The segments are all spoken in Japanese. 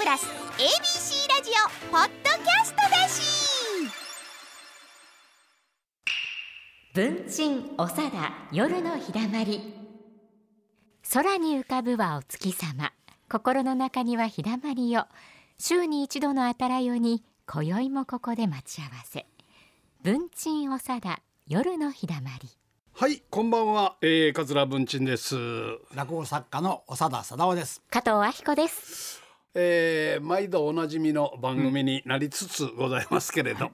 プラス ABC ラジオポッドキャストだし。文鎮おさだ夜のひだまり。空に浮かぶはお月様。心の中にはひだまりよ。週に一度のあたらよに今宵もここで待ち合わせ。文鎮おさだ夜のひだまり。はい、こんばんは、えー、桂文鎮です。落語作家の長田貞夫です。加藤明子ですえー、毎度おなじみの番組になりつつございますけれど、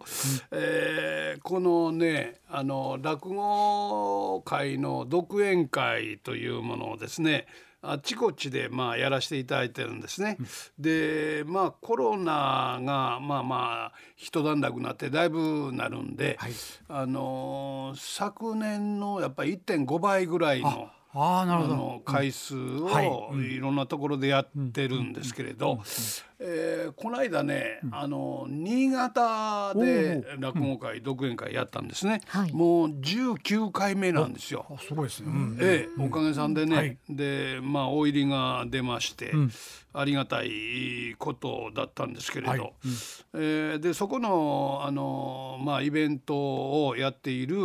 えーこのねあの落語会の独演会というものをですねあちこちでまあやらせていただいてるんですね。でまあコロナがまあまあ一段落になってだいぶなるんで、はいあの昨年のやっぱり1.5倍ぐらいの。ああ、なあるほど。の回数はい。をいろんなところでやってるんですけれど、えーこの間ね、あの新潟で落語会、独演会やったんですね、はい。もう19回目なんですよ。あすごいですね。うん。ええ、おかげさんでね、はい。でまあ大入りが出まして、ありがたいことだったんですけれど、はい。えーでそこのあの、まあ、イベントをやっている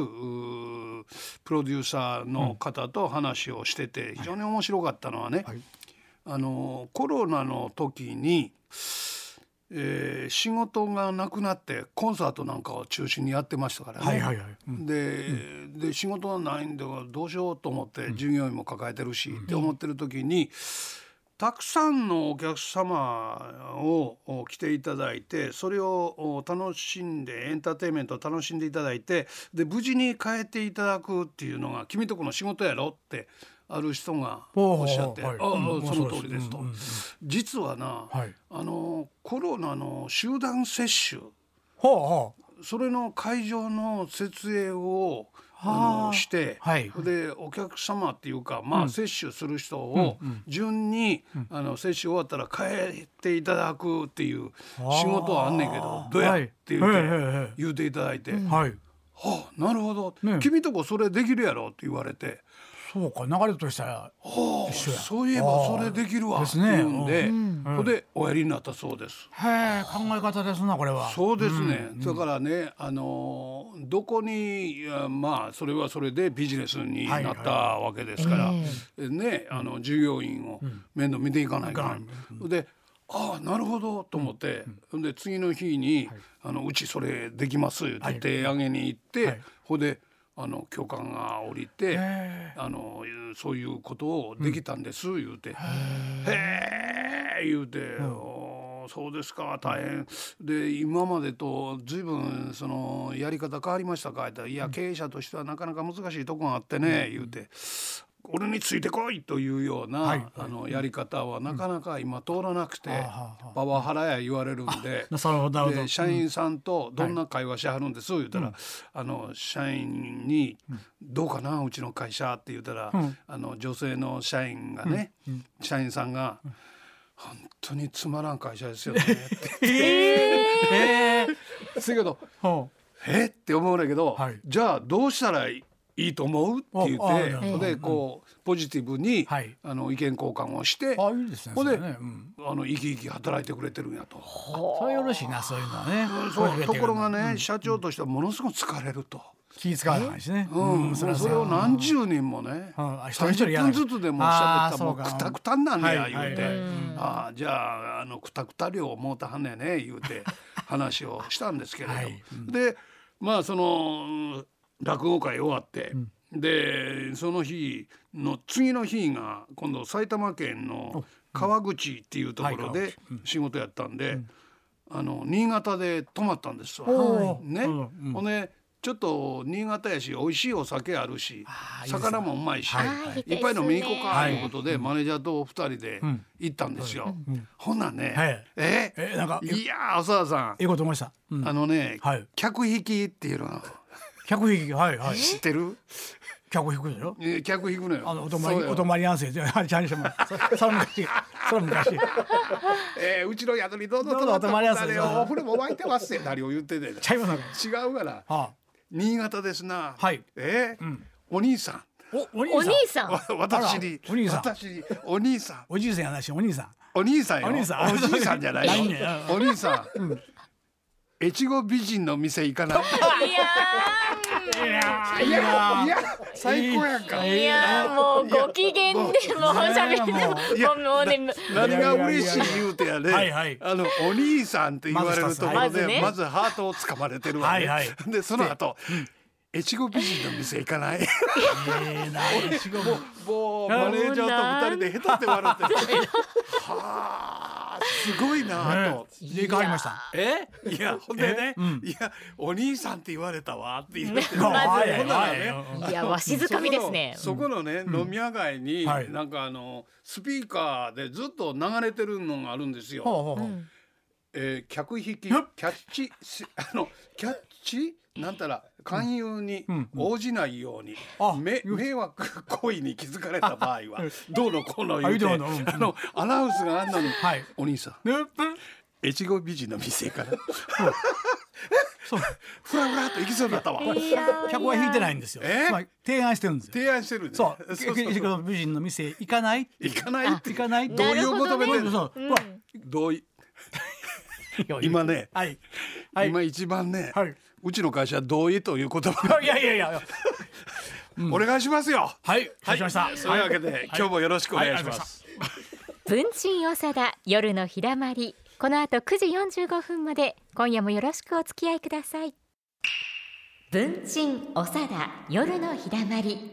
プロデューサーの方と話をしてて非常に面白かったのはね、はいあのコロナの時に、えー仕事がなくなってコンサートなんかを中心にやってましたからね。はいはいはい。うんで,、で仕事がないんでどうしようと思って従業員も抱えてるし、って思ってる時にたくさんのお客様をお来ていただいてそれをお楽しんでエンターテインメントを楽しんでいただいてで無事に帰っていただくっていうのが君とこの仕事やろってある人がおっしゃって「ほうほうほうはいああその通りです」と。実はな、はい。あのコロナの集団接種それの会場の設営をあはあ。のして、はい。でお客様っていうか、まあ接種する人を順に、あの接種終わったら帰っていただくっていう仕事はあんねんけどどうやはい。って言うて、言うていただいて「う。はい。はあなるほど、ね君とこそれできるやろ」って言われてそうか、流れとしたら。「はあ一緒や。そういえばそれできるわ」ですね。言うん。で、うん。でおやりになったそうです。へえ、考え方ですな、これは。そうですね、だからね、あのーどこにまあそれはそれでビジネスになったわけですから、えねあの従業員を面倒見ていかないかん、でああなるほどと思って、で次の日に、あの「うちそれできます」言って手挙げに行って、はい。ほんであの許可が下りて。へあのそういうことをできたんです、言うて「へえ」言うて「おーそうですか大変」で今までと随分そのやり方変わりましたか?」言ったら「いや経営者としてはなかなか難しいとこがあってね」言うて。俺についてこいというような、はいあのやり方はなかなか今通らなくて、パワハラや言われるんでで社員さんとどんな会話しはるんです、言うたら、あの社員に「どうかなうちの会社」って言ったら、うん。あの女性の社員がね、社員さんが「本当につまらん会社ですよね」っ てええ。せやけどほ「え？っ?」て思うんだけど、はい。じゃあどうしたらいい？と思うって言ああってでこうポジティブに、はい。あの意見交換をしてう。あ、いいであの生き生き働いてくれてるんやと。それよろしいな、そういうのはね。そう。ところがね。ね、社長としてはものすごく疲れると。気使わないしね。うん。もうそれを何十人もね、うん。一人一人やら30な分ずつでも喋ったらもうくたくたになんねやはい言うて、ああじゃああのくたくた量をもうたはんねやね言うて話をしたんですけれど、はい。でまあそのうん落語会終わって、でその日の次の日が今度埼玉県の川口っていうところはいで仕事やったんで、あの新潟で泊まったんですわ。ね、うんうん。ほんでちょっと新潟やし美味しいお酒あるし魚もうまいし、はい。はいいっぱい飲みに行こうかはいということで、マネージャーと二人で行ったんですよ。ほんならね、はい。え？えなんかいやー浅田さええこと思いました。うん。ん、あのね、はい。客引きっていうのは客引きはいはい。知ってる？客引くでしょ。えー客引くのよ。あのお泊まりお泊まり安生であれちゃんとしてもそそれ昔。それ昔。えーうちの宿にどうぞどうぞお泊まりやすい誰を？お風呂も沸いてますって何を言っててちゃいます違うからは新潟ですな。はい。え？ーお兄さん。あおおお兄さん。私に。お兄さん。私に。お兄さん。おじいさんやなしお兄さん。お兄さんよ。お兄さん。おじいさんじゃないお兄さん越後美人の店行かない？いやいやいやいや最高やんか。ー。いやーもうご機嫌でもう喋ってももうね何が嬉しい言うてやね、はいはいあのお兄さんって言われるところで、まずハートをつかまれてるわね、はいはいでその後、越後美人の店行かないええなもうマネージャーと二人で下手って笑ってはあすごいなと。入れ替わりました。え？いやほんでね、いやお兄さんって言われたわって言って、まずはいやわしづかみですね。そこのそこのね、飲み屋街に、はい。なんかあのスピーカーでずっと流れてるのがあるんですよ。ほうほうほう。えー客引きキえャッチしあのキャッチなんたら勧誘にうん応じないように、あめ迷惑行為に気づかれた場合はどうのこうの言うてあどうのアナウンスがあんのに、はい。お兄さん。越後美人の店から。そう。ふらふらっと行きそうになったわ。いやー客は引いてないんですよ。え？つまり提案してるんですよ。提案してるね。そう。そうそう結局美人の店行かない？行かない行かない？同意を求めてる。そう。うん同意。今ね、はいはい。今一番ね、はい。うちの会社同意という言葉、いやいやいや。お願いしますよ。はい。承知しました。そういうわけで、今日もよろしくお願いします。文鎮おさだ夜のひだまり。この後9時45分まで今夜もよろしくお付き合いください。文鎮おさだ夜のひだまり